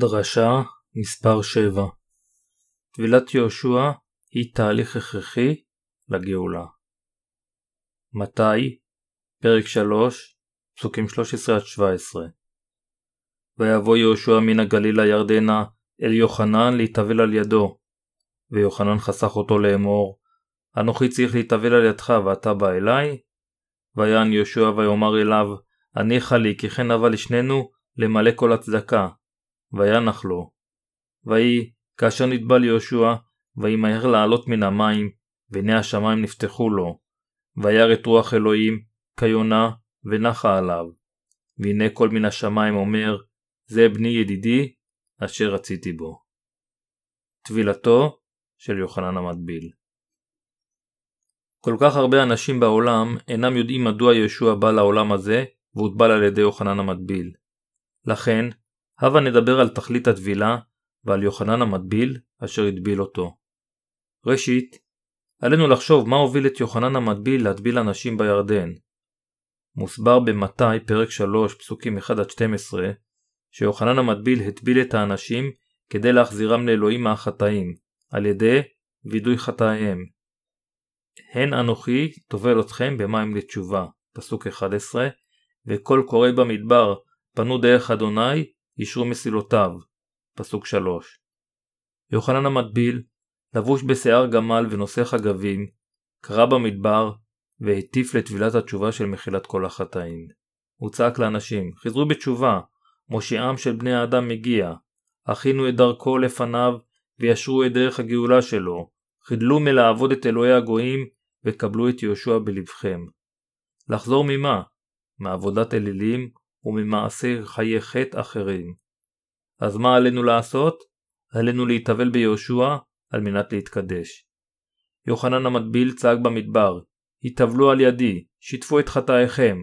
דרשה מספר 7 טבילת יהושע היא תהליך הכרחי לגאולה. מתי, פרק 3, פסוקים 13-17 ויבוא יהושע מן הגליל לירדנה אל יוחנן להתאבל על ידו, ויוחנן חסך אותו לאמור, אנוכי צריך להתאבל על ידך ואתה בא אליי? ויען יהושע ויאמר אליו, הניחה לי כי כן אבה לשנינו למלא כל הצדקה, וינח לו. ויהי, כאשר נטבל יהושע, וימהר לעלות מן המים, והנה השמיים נפתחו לו. וירא את רוח אלוהים, כיונה, ונחה עליו. והנה כל מן השמיים אומר, זה בני ידידי, אשר רציתי בו. טבילתו של יוחנן המטביל כל כך הרבה אנשים בעולם אינם יודעים מדוע ישוע בא לעולם הזה והוטבל על ידי יוחנן המטביל. לכן, הבה נדבר על תכלית הטבילה ועל יוחנן המטביל אשר הטביל אותו. ראשית, עלינו לחשוב מה הוביל את יוחנן המטביל להטביל אנשים בירדן. מוסבר במתי פרק 3 פסוקים 1-12 שיוחנן המטביל הטביל את האנשים כדי להחזירם לאלוהים מהחטאים, על ידי וידוי חטאיהם. הן אנוכי טובל אתכם במים לתשובה, פסוק 11, וכל קורא במדבר פנו דרך אדוני אישרו מסילותיו. פסוק 3 יוחנן המטביל, לבוש בשיער גמל ונושא חגבים, קרא במדבר והטיף לטבילת התשובה של מחילת כל החטאים. הוא צעק לאנשים, חזרו בתשובה, מושיעם של בני האדם מגיע, הכינו את דרכו לפניו וישרו את דרך הגאולה שלו, חידלו מלעבוד את אלוהי הגויים וקבלו את יהושע בלבכם. לחזור ממה? מעבודת אלילים וממעשי חיי חטא אחרים. אז מה עלינו לעשות? עלינו להתאבל ביהושע על מנת להתקדש. יוחנן המטביל צעק במדבר, התאבלו על ידי, שיתפו את חטאיכם.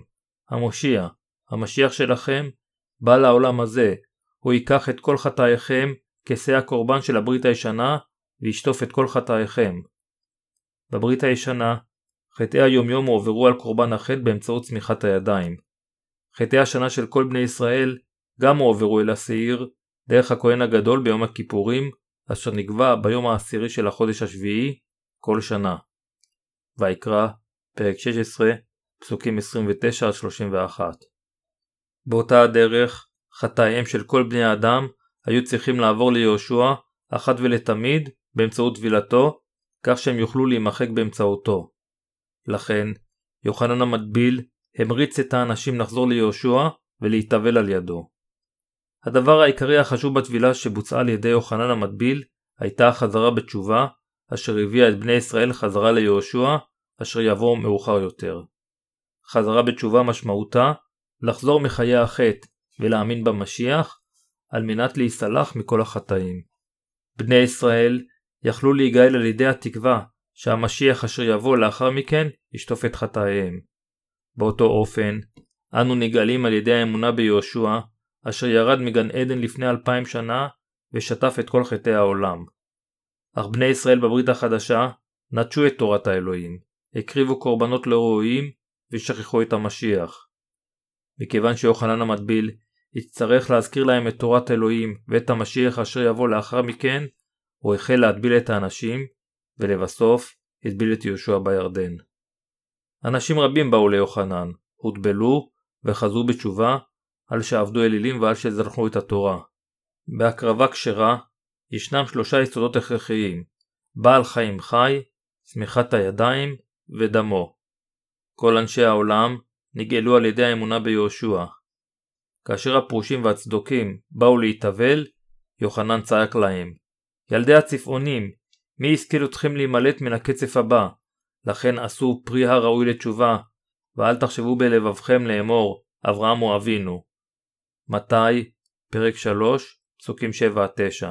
המושיע, המשיח שלכם, בא לעולם הזה, הוא ייקח את כל חטאיכם כשא הקורבן של הברית הישנה, וישטוף את כל חטאיכם. בברית הישנה, חטאי היומיום הועברו על קורבן החטא באמצעות צמיחת הידיים. חטאי השנה של כל בני ישראל גם הועברו אל השעיר דרך הכהן הגדול ביום הכיפורים, אשר נקבע ביום העשירי של החודש השביעי כל שנה. ויקרא, פרק 16, פסוקים 29-31. באותה הדרך, חטאיהם של כל בני האדם היו צריכים לעבור ליהושע אחת ולתמיד באמצעות טבילתו, כך שהם יוכלו להימחק באמצעותו. לכן, יוחנן המטביל המריץ את האנשים לחזור ליהושע ולהתאבל על ידו. הדבר העיקרי החשוב בטבילה שבוצעה על ידי יוחנן המטביל הייתה החזרה בתשובה, אשר הביאה את בני ישראל חזרה ליהושע, אשר יבוא מאוחר יותר. חזרה בתשובה משמעותה לחזור מחיי החטא ולהאמין במשיח, על מנת להיסלח מכל החטאים. בני ישראל יכלו להיגאל על ידי התקווה שהמשיח אשר יבוא לאחר מכן ישטוף את חטאיהם. באותו אופן, אנו נגאלים על ידי האמונה ביהושע, אשר ירד מגן עדן לפני אלפיים שנה, ושטף את כל חטאי העולם. אך בני ישראל בברית החדשה נטשו את תורת האלוהים, הקריבו קורבנות לא ראויים, ושכחו את המשיח. מכיוון שיוחנן המטביל יצטרך להזכיר להם את תורת אלוהים ואת המשיח אשר יבוא לאחר מכן, הוא החל להטביל את האנשים, ולבסוף הטביל את יהושע בירדן. אנשים רבים באו ליוחנן, הוטבלו וחזרו בתשובה על שעבדו אלילים ועל שזרחו את התורה. בהקרבה כשרה ישנם שלושה יסודות הכרחיים בעל חיים חי, צמיחת הידיים ודמו. כל אנשי העולם נגאלו על ידי האמונה ביהושע. כאשר הפרושים והצדוקים באו להתאבל, יוחנן צעק להם ילדי הצפעונים, מי השכיל אתכם להימלט מן הקצף הבא? לכן עשו פרי הראוי לתשובה, ואל תחשבו בלבבכם לאמור, אברהם הוא אבינו. מתי, פרק 3, פסוקים 7-9.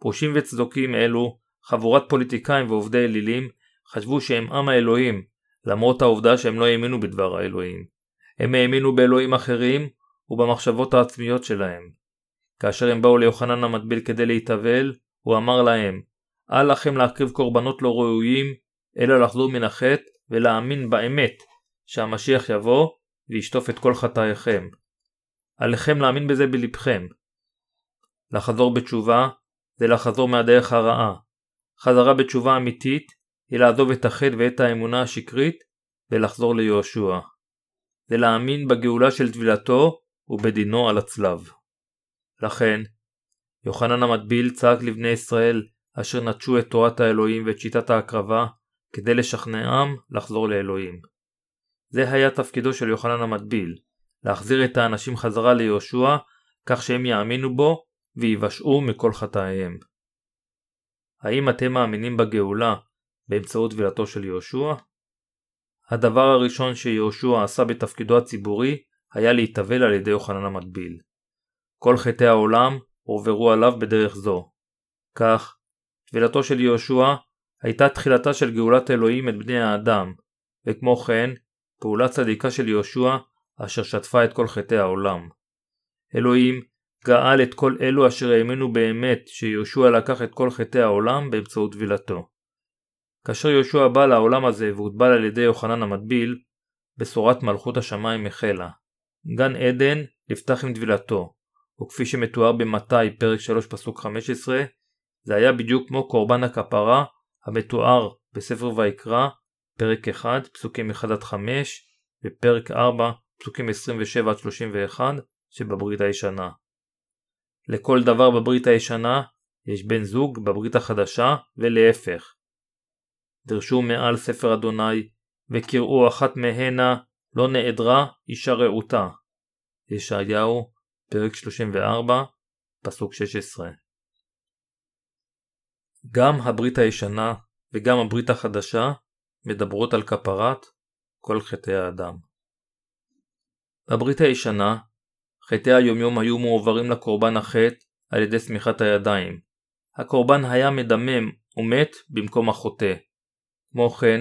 פרושים וצדוקים אלו, חבורת פוליטיקאים ועובדי אלילים, חשבו שהם עם האלוהים, למרות העובדה שהם לא האמינו בדבר האלוהים. הם האמינו באלוהים אחרים ובמחשבות העצמיות שלהם. כאשר הם באו ליוחנן המטביל כדי להתאבל, הוא אמר להם, אל לכם להקריב קורבנות לא ראויים, אלא לחזור מן החטא ולהאמין באמת שהמשיח יבוא וישטוף את כל חטאיכם. עליכם להאמין בזה בלבכם. לחזור בתשובה זה לחזור מהדרך הרעה. חזרה בתשובה אמיתית היא לעזוב את החטא ואת האמונה השקרית ולחזור ליהושע. זה להאמין בגאולה של טבילתו ובדינו על הצלב. לכן, יוחנן המטביל צעק לבני ישראל אשר נטשו את תורת האלוהים ואת שיטת ההקרבה כדי לשכנעם לחזור לאלוהים. זה היה תפקידו של יוחנן המטביל, להחזיר את האנשים חזרה ליהושע כך שהם יאמינו בו ויבשעו מכל חטאיהם. האם אתם מאמינים בגאולה באמצעות טבילתו של יהושע? הדבר הראשון שיהושע עשה בתפקידו הציבורי היה להתאבל על ידי יוחנן המטביל. כל חטאי העולם הועברו עליו בדרך זו. כך, טבילתו של יהושע הייתה תחילתה של גאולת אלוהים את בני האדם, וכמו כן, פעולה צדיקה של יהושע אשר שטפה את כל חטאי העולם. אלוהים גאל את כל אלו אשר האמינו באמת שיהושע לקח את כל חטאי העולם באמצעות טבילתו. כאשר יהושע בא לעולם הזה והוטבל על ידי יוחנן המטביל, בשורת מלכות השמיים החלה. גן עדן נפתח עם טבילתו, וכפי שמתואר במתי פרק 3 פסוק 15, זה היה בדיוק כמו קורבן הכפרה המתואר בספר ויקרא, פרק 1, פסוקים 1-5, ופרק 4, פסוקים 27-31 שבברית הישנה. לכל דבר בברית הישנה יש בן זוג בברית החדשה ולהפך. דרשו מעל ספר אדוני וקראו אחת מהנה לא נעדרה אישה רעותה. ישעיהו פרק 34 פסוק 16 גם הברית הישנה וגם הברית החדשה מדברות על כפרת כל חטאי האדם. בברית הישנה חטאי היומיום היו מועברים לקורבן החטא על ידי שמיכת הידיים. הקורבן היה מדמם ומת במקום החוטא. כמו כן,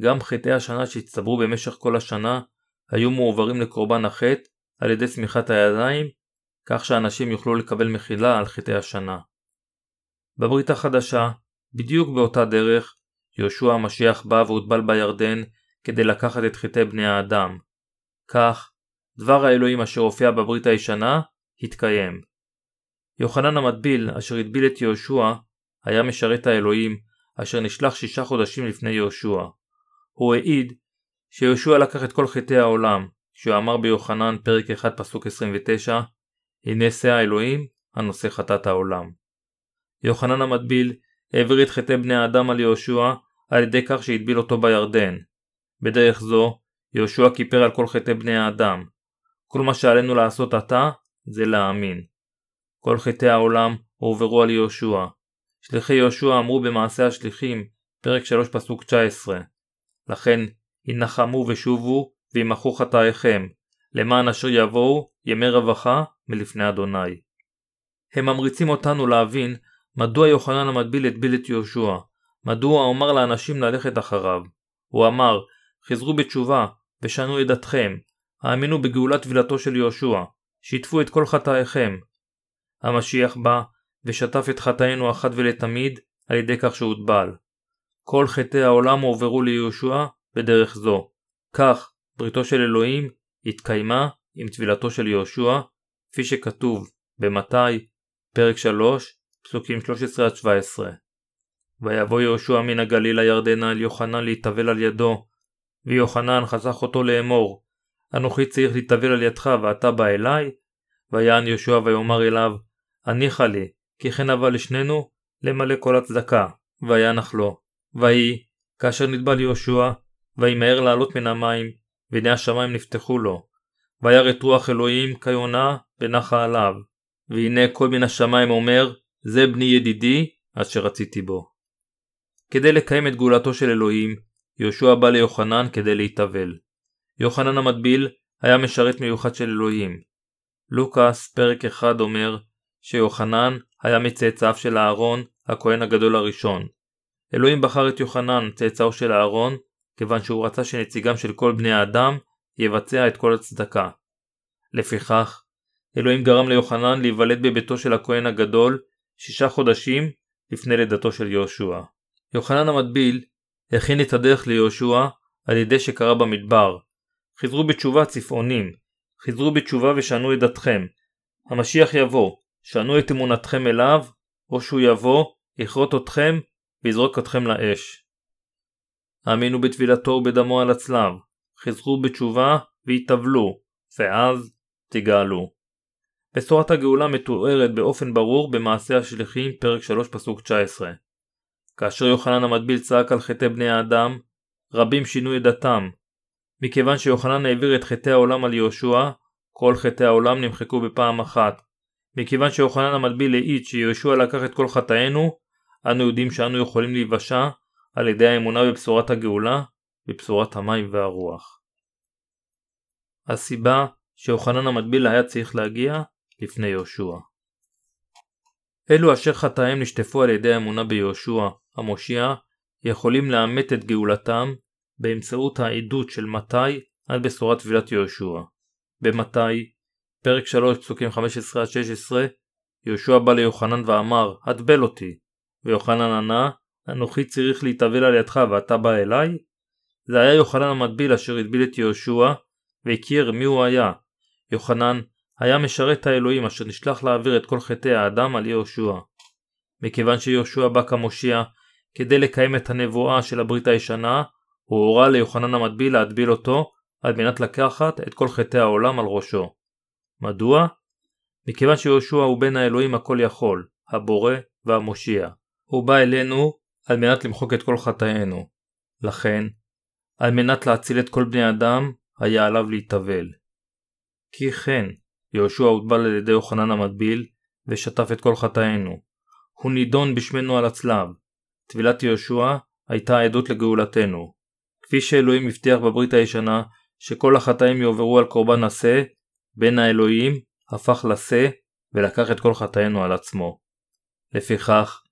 גם חטאי השנה שהצטברו במשך כל השנה היו מועברים לקורבן החטא על ידי שמיכת הידיים, כך שאנשים יוכלו לקבל מחילה על חטאי השנה. בברית החדשה, בדיוק באותה דרך, יהושע המשיח בא והוטבל בירדן כדי לקחת את חטאי בני האדם. כך, דבר האלוהים אשר הופיע בברית הישנה, התקיים. יוחנן המטביל, אשר הטביל את יהושע, היה משרת האלוהים, אשר נשלח שישה חודשים לפני יהושע. הוא העיד שיהושע לקח את כל חטאי העולם, כשהוא אמר ביוחנן פרק 1 פסוק 29, הנה שא האלוהים הנושא חטאת העולם. יוחנן המטביל העביר את חטאי בני האדם על יהושע על ידי כך שהטביל אותו בירדן. בדרך זו, יהושע כיפר על כל חטאי בני האדם. כל מה שעלינו לעשות עתה זה להאמין. כל חטאי העולם הועברו על יהושע. שליחי יהושע אמרו במעשה השליחים, פרק 3 פסוק 19 לכן הנחמו ושובו וימחו חטאיכם, למען אשר יבואו ימי רווחה מלפני אדוני. הם ממריצים אותנו להבין מדוע יוחנן המטביל הטביל את יהושע, מדוע אמר לאנשים ללכת אחריו. הוא אמר, חזרו בתשובה ושנו את דתכם, האמינו בגאולת טבילתו של יהושע, שיתפו את כל חטאיכם. המשיח בא ושטף את חטאינו אחת ולתמיד על ידי כך שהוטבל. כל חטאי העולם הועברו ליהושע בדרך זו. כך בריתו של אלוהים התקיימה עם טבילתו של יהושע, כפי שכתוב במתי, פרק 3, פסוקים 13-17. ויבוא יהושע מן הגליל הירדנה אל יוחנן להתאבל על ידו, ויוחנן חסך אותו לאמור, אנוכי צריך להתאבל על ידך ואתה בא אליי? ויען יהושע ויאמר אליו, הניחה לי, כי כן אבל לשנינו למלא כל הצדקה, וינח לו. ויהי, כאשר נטבל יהושע, וימהר לעלות מן המים, והנה השמיים נפתחו לו. וירא את רוח אלוהים כיונה ונחה עליו. והנה קול מן השמיים אומר, זה בני ידידי, אשר רציתי בו. כדי לקיים את גאולתו של אלוהים, יהושע בא ליוחנן כדי להתאבל. יוחנן המטביל היה משרת מיוחד של אלוהים. לוקאס, פרק 1 אומר שיוחנן היה מצאצאיו של אהרון, הכהן הגדול הראשון. אלוהים בחר את יוחנן, צאצאו של אהרון, כיוון שהוא רצה שנציגם של כל בני האדם יבצע את כל הצדקה. לפיכך, אלוהים גרם ליוחנן להיוולד בביתו של הכהן הגדול שישה חודשים לפני לידתו של יהושע. יוחנן המטביל הכין את הדרך ליהושע על ידי שקרא במדבר. חזרו בתשובה צפעונים, חזרו בתשובה ושנו את דתכם. המשיח יבוא, שנו את אמונתכם אליו, או שהוא יבוא, יכרות אתכם, ויזרוק אתכם לאש. האמינו בטבילתו ובדמו על הצלב, חזרו בתשובה והתאבלו, ואז תגאלו. בשורת הגאולה מתוארת באופן ברור במעשה השליחים פרק 3 פסוק 19. כאשר יוחנן המטביל צעק על חטאי בני האדם, רבים שינו את דתם. מכיוון שיוחנן העביר את חטאי העולם על יהושע, כל חטאי העולם נמחקו בפעם אחת. מכיוון שיוחנן המטביל העיד שיהושע לקח את כל חטאינו, אנו יודעים שאנו יכולים להיוושע על ידי האמונה בבשורת הגאולה, בבשורת המים והרוח. הסיבה שיוחנן המטביל היה צריך להגיע לפני יהושע. אלו אשר חטאיהם נשטפו על ידי האמונה ביהושע, המושיע, יכולים לאמת את גאולתם באמצעות העדות של מתי עד בשורת טבילת יהושע. במתי, פרק 3 פסוקים 15-16, יהושע בא ליוחנן ואמר, הטבל אותי. ויוחנן ענה, אנוכי צריך להתאבל על ידך ואתה בא אליי? זה היה יוחנן המטביל אשר הטביל את יהושע, והכיר מי הוא היה. יוחנן היה משרת האלוהים אשר נשלח להעביר את כל חטאי האדם על יהושע. מכיוון שיהושע בא כמושיע כדי לקיים את הנבואה של הברית הישנה, הוא הורה ליוחנן המטביל להטביל אותו על מנת לקחת את כל חטאי העולם על ראשו. מדוע? מכיוון שיהושע הוא בן האלוהים הכל יכול, הבורא והמושיע. הוא בא אלינו על מנת למחוק את כל חטאינו. לכן, על מנת להציל את כל בני אדם, היה עליו להתאבל. כי כן, יהושע הוטבל על ידי יוחנן המטביל, ושטף את כל חטאינו. הוא נידון בשמנו על הצלב. טבילת יהושע הייתה עדות לגאולתנו. כפי שאלוהים הבטיח בברית הישנה שכל החטאים יועברו על קורבן השה, בן האלוהים הפך לשה ולקח את כל חטאינו על עצמו. לפיכך,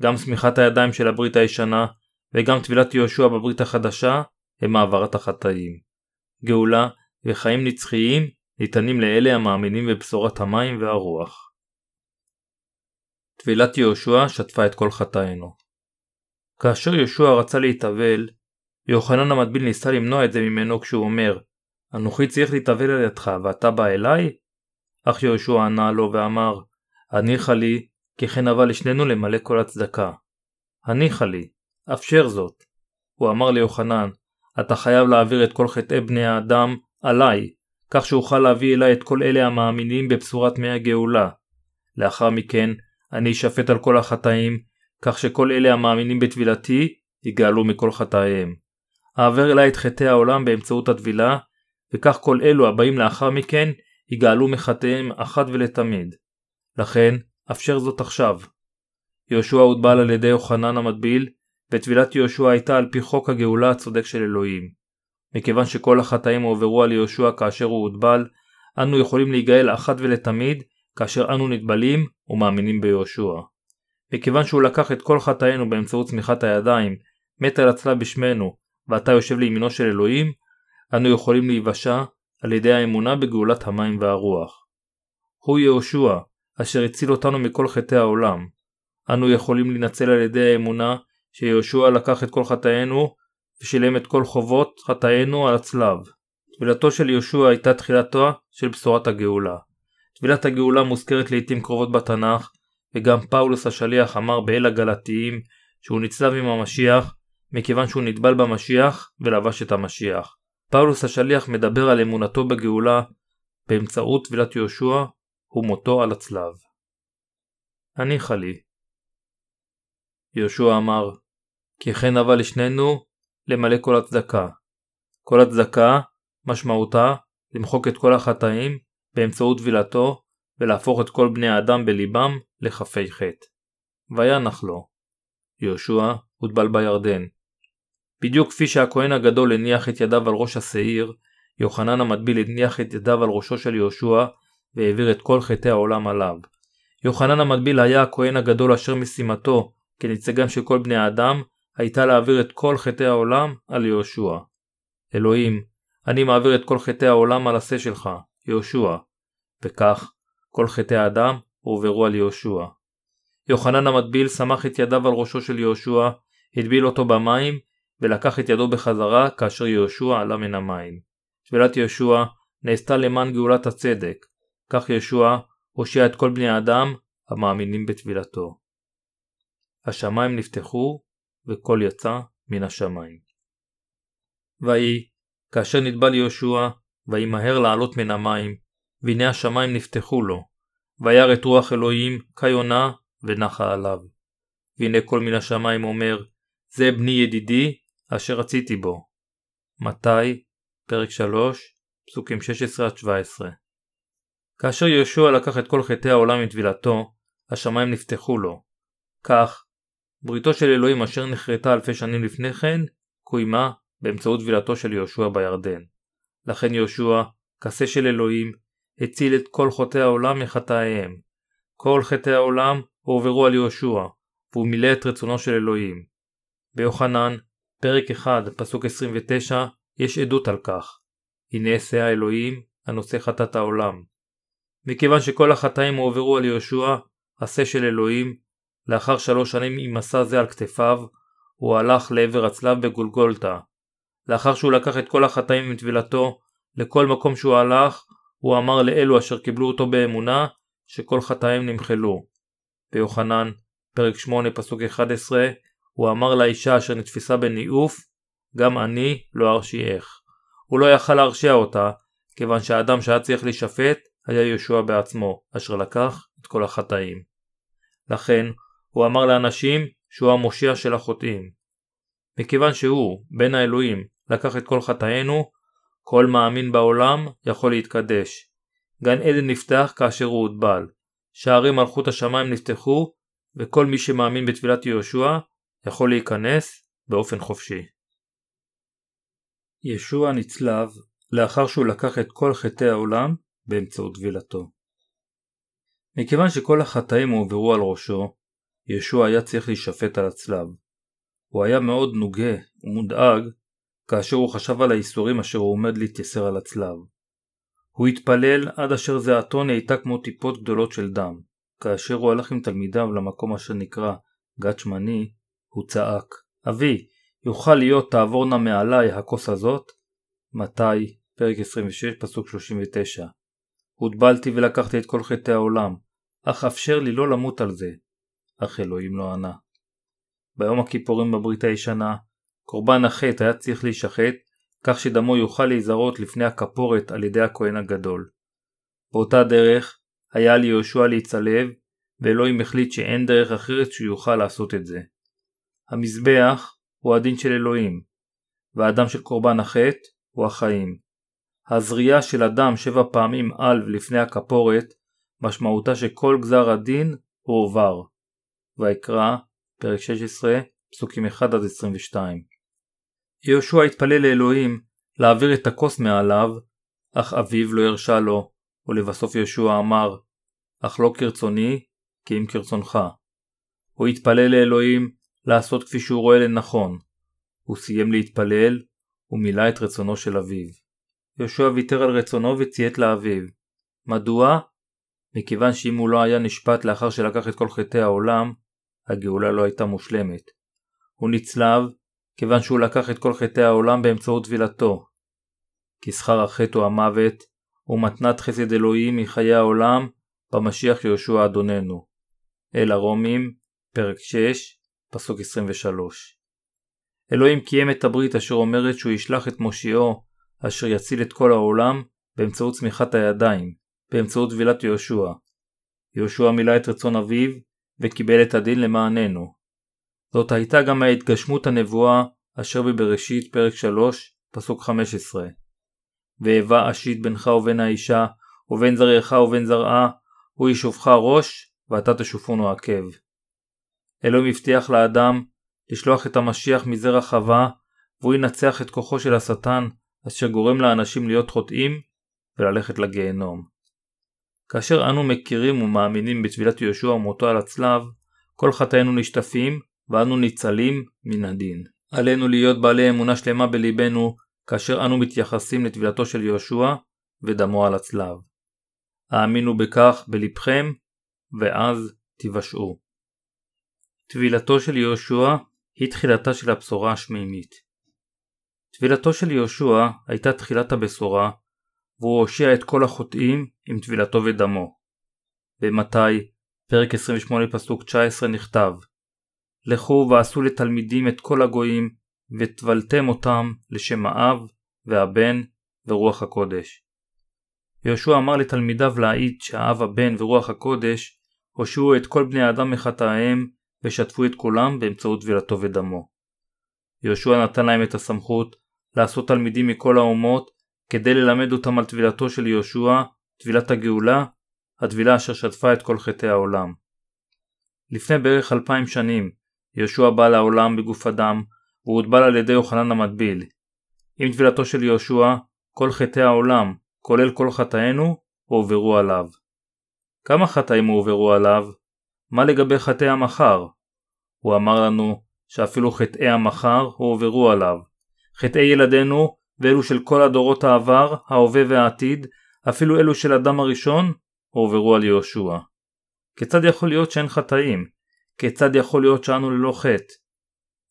גם סמיכת הידיים של הברית הישנה וגם טבילת יהושע בברית החדשה הם העברת החטאים. גאולה וחיים נצחיים ניתנים לאלה המאמינים בבשורת המים והרוח. טבילת יהושע שטפה את כל חטאינו. כאשר יהושע רצה להתאבל, יוחנן המטביל ניסה למנוע את זה ממנו כשהוא אומר אנוכי צריך להתאבל על ידך ואתה בא אליי? אך יהושע ענה לו ואמר הניחה לי כי כן אבל לשנינו למלא כל הצדקה. הניחה לי, אפשר זאת. הוא אמר ליוחנן אתה חייב להעביר את כל חטאי בני האדם עליי, כך שאוכל להביא אליי את כל אלה המאמינים בבשורת מי הגאולה. לאחר מכן, אני אשפט על כל החטאים, כך שכל אלה המאמינים בטבילתי יגאלו מכל חטאיהם. אעבר אליי את חטאי העולם באמצעות הטבילה, וכך כל אלו הבאים לאחר מכן יגאלו מחטאיהם אחת ולתמיד. לכן, אפשר זאת עכשיו. יהושע הוטבל על ידי יוחנן המטביל, וטבילת יהושע הייתה על פי חוק הגאולה הצודק של אלוהים. מכיוון שכל החטאים הועברו על יהושע כאשר הוא הוטבל, אנו יכולים להיגאל אחת ולתמיד כאשר אנו נטבלים ומאמינים ביהושע. מכיוון שהוא לקח את כל חטאינו באמצעות צמיחת הידיים, מת על הצלב בשמנו, ואתה יושב לימינו של אלוהים, אנו יכולים להיוושע על ידי האמונה בגאולת המים והרוח. הוא יהושע, אשר הציל אותנו מכל חטאי העולם. אנו יכולים להינצל על ידי האמונה שיהושע לקח את כל חטאינו ושילם את כל חובות חטאינו על הצלב. טבילתו של יהושע הייתה תחילתו של בשורת הגאולה. טבילת הגאולה מוזכרת לעיתים קרובות בתנ"ך, וגם פאולוס השליח אמר באל הגלתיים שהוא נצלב עם המשיח, מכיוון שהוא נטבל במשיח ולבש את המשיח. פאולוס השליח מדבר על אמונתו בגאולה באמצעות טבילת יהושע ומותו על הצלב. הניחה לי. יהושע אמר, כי כן אבל לשנינו למלא כל הצדקה. כל הצדקה, משמעותה למחוק את כל החטאים באמצעות טבילתו ולהפוך את כל בני האדם בליבם לכפי חטא. וינח לו. יהושע הוטבל בירדן. בדיוק כפי שהכהן הגדול הניח את ידיו על ראש השעיר, יוחנן המטביל הניח את ידיו על ראשו של יהושע והעביר את כל חטאי העולם עליו. יוחנן המטביל היה הכהן הגדול אשר משימתו, כנציגם של כל בני האדם, הייתה להעביר את כל חטאי העולם על יהושע. אלוהים, אני מעביר את כל חטאי העולם על השה שלך, יהושע. וכך, כל חטאי האדם הועברו על יהושע. יוחנן המטביל סמך את ידיו על ראשו של יהושע, הטביל אותו במים, ולקח את ידו בחזרה כאשר יהושע עלה מן המים. טבילת יהושע נעשתה למען גאולת הצדק, כך ישוע הושיע את כל בני האדם המאמינים בטבילתו. השמיים נפתחו וקול יצא מן השמיים. ויהי, כאשר נטבל יהושע, וימהר לעלות מן המים, והנה השמיים נפתחו לו, וירא את רוח אלוהים כיונה ונחה עליו. והנה קול מן השמיים אומר, זה בני ידידי, אשר רציתי בו. מתי, פרק 3, פסוקים 16-17 כאשר יהושע לקח את כל חטאי העולם עם טבילתו, השמיים נפתחו לו. כך, בריתו של אלוהים אשר נחרטה אלפי שנים לפני כן, קוימה באמצעות טבילתו של יהושע בירדן. לכן יהושע, כסה של אלוהים, הציל את כל חוטאי העולם מחטאיהם. כל חטאי העולם הועברו על יהושע, והוא מילא את רצונו של אלוהים. ביוחנן, פרק 1, פסוק 29, יש עדות על כך. הנה אשא האלוהים, הנושא חטאת העולם. מכיוון שכל החטאים הועברו על יהושע, עשה של אלוהים, לאחר שלוש שנים עם מסע זה על כתפיו, הוא הלך לעבר הצלב בגולגולתה. לאחר שהוא לקח את כל החטאים עם טבילתו, לכל מקום שהוא הלך, הוא אמר לאלו אשר קיבלו אותו באמונה, שכל חטאים נמחלו. ביוחנן, פרק 8 פסוק 11, הוא אמר לאישה אשר נתפסה בניאוף, גם אני לא ארשיעך. הוא לא יכל להרשיע אותה, כיוון שהאדם שהיה צריך להישפט היה יהושע בעצמו, אשר לקח את כל החטאים. לכן, הוא אמר לאנשים שהוא המושיע של החוטאים. מכיוון שהוא, בן האלוהים, לקח את כל חטאינו, כל מאמין בעולם יכול להתקדש. גן עדן נפתח כאשר הוא הוטבל. שערי מלכות השמיים נפתחו, וכל מי שמאמין בתפילת יהושע יכול להיכנס באופן חופשי. ישוע נצלב לאחר שהוא לקח את כל חטאי העולם באמצעות טבילתו. מכיוון שכל החטאים הועברו על ראשו, ישוע היה צריך להישפט על הצלב. הוא היה מאוד נוגה ומודאג כאשר הוא חשב על האיסורים אשר הוא עומד להתייסר על הצלב. הוא התפלל עד אשר זיעתו נהייתה כמו טיפות גדולות של דם. כאשר הוא הלך עם תלמידיו למקום אשר נקרא גת שמני, הוא צעק, אבי, יוכל להיות תעבור נא מעלי הכוס הזאת? מתי, פרק 26, פסוק 39. הוטבלתי ולקחתי את כל חטאי העולם, אך אפשר לי לא למות על זה. אך אלוהים לא ענה. ביום הכיפורים בברית הישנה, קורבן החטא היה צריך להישחט, כך שדמו יוכל להיזרות לפני הכפורת על ידי הכהן הגדול. באותה דרך, היה על יהושע להצלב, ואלוהים החליט שאין דרך אחרת שהוא יוכל לעשות את זה. המזבח הוא הדין של אלוהים, והדם של קורבן החטא הוא החיים. הזריעה של אדם שבע פעמים על ולפני הכפורת, משמעותה שכל גזר הדין הוא עובר. ויקרא, פרק 16, פסוקים 1-22. יהושע התפלל לאלוהים להעביר את הכוס מעליו, אך אביו לא הרשה לו, ולבסוף יהושע אמר, אך לא כרצוני, כי אם כרצונך. הוא התפלל לאלוהים לעשות כפי שהוא רואה לנכון. הוא סיים להתפלל ומילא את רצונו של אביו. יהושע ויתר על רצונו וציית לאביו. מדוע? מכיוון שאם הוא לא היה נשפט לאחר שלקח את כל חטאי העולם, הגאולה לא הייתה מושלמת. הוא נצלב כיוון שהוא לקח את כל חטאי העולם באמצעות טבילתו. כי שכר החטא הוא המוות, ומתנת חסד אלוהים מחיי העולם במשיח יהושע אדוננו. אל הרומים, פרק 6, פסוק 23. אלוהים קיים את הברית אשר אומרת שהוא ישלח את מושיעו, אשר יציל את כל העולם, באמצעות צמיחת הידיים, באמצעות טבילת יהושע. יהושע מילא את רצון אביו, וקיבל את הדין למעננו. זאת הייתה גם ההתגשמות הנבואה אשר בבראשית פרק 3, פסוק 15. ואיבה אשית בינך ובין האישה, ובין זרעך ובין זרעה, הוא ישופך ראש, ואתה תשופונו עקב. אלוהים הבטיח לאדם לשלוח את המשיח מזרע חווה, והוא ינצח את כוחו של השטן, אשר גורם לאנשים להיות חוטאים וללכת לגיהנום. כאשר אנו מכירים ומאמינים בטבילת יהושע ומותו על הצלב, כל חטאינו נשטפים ואנו ניצלים מן הדין. עלינו להיות בעלי אמונה שלמה בליבנו כאשר אנו מתייחסים לטבילתו של יהושע ודמו על הצלב. האמינו בכך בלבכם ואז תיוושעו. טבילתו של יהושע היא תחילתה של הבשורה השמימית. טבילתו של יהושע הייתה תחילת הבשורה והוא הושיע את כל החוטאים עם טבילתו ודמו. במתי, פרק 28 פסוק 19 נכתב לכו ועשו לתלמידים את כל הגויים וטבלתם אותם לשם האב והבן ורוח הקודש. יהושע אמר לתלמידיו להעיד שהאב הבן ורוח הקודש הושעו את כל בני האדם מחטאיהם ושטפו את כולם באמצעות טבילתו ודמו. יהושע נתן להם את הסמכות לעשות תלמידים מכל האומות כדי ללמד אותם על טבילתו של יהושע, טבילת הגאולה, הטבילה אשר שטפה את כל חטאי העולם. לפני בערך אלפיים שנים, יהושע בא לעולם בגוף אדם, והוא הוטבל על ידי יוחנן המטביל. עם טבילתו של יהושע, כל חטאי העולם, כולל כל חטאינו, הועברו עליו. כמה חטאים הועברו עליו? מה לגבי חטאי המחר? הוא אמר לנו שאפילו חטאי המחר הועברו עליו. חטאי ילדינו ואלו של כל הדורות העבר, ההווה והעתיד, אפילו אלו של אדם הראשון, הועברו על יהושע. כיצד יכול להיות שאין חטאים? כיצד יכול להיות שאנו ללא חטא?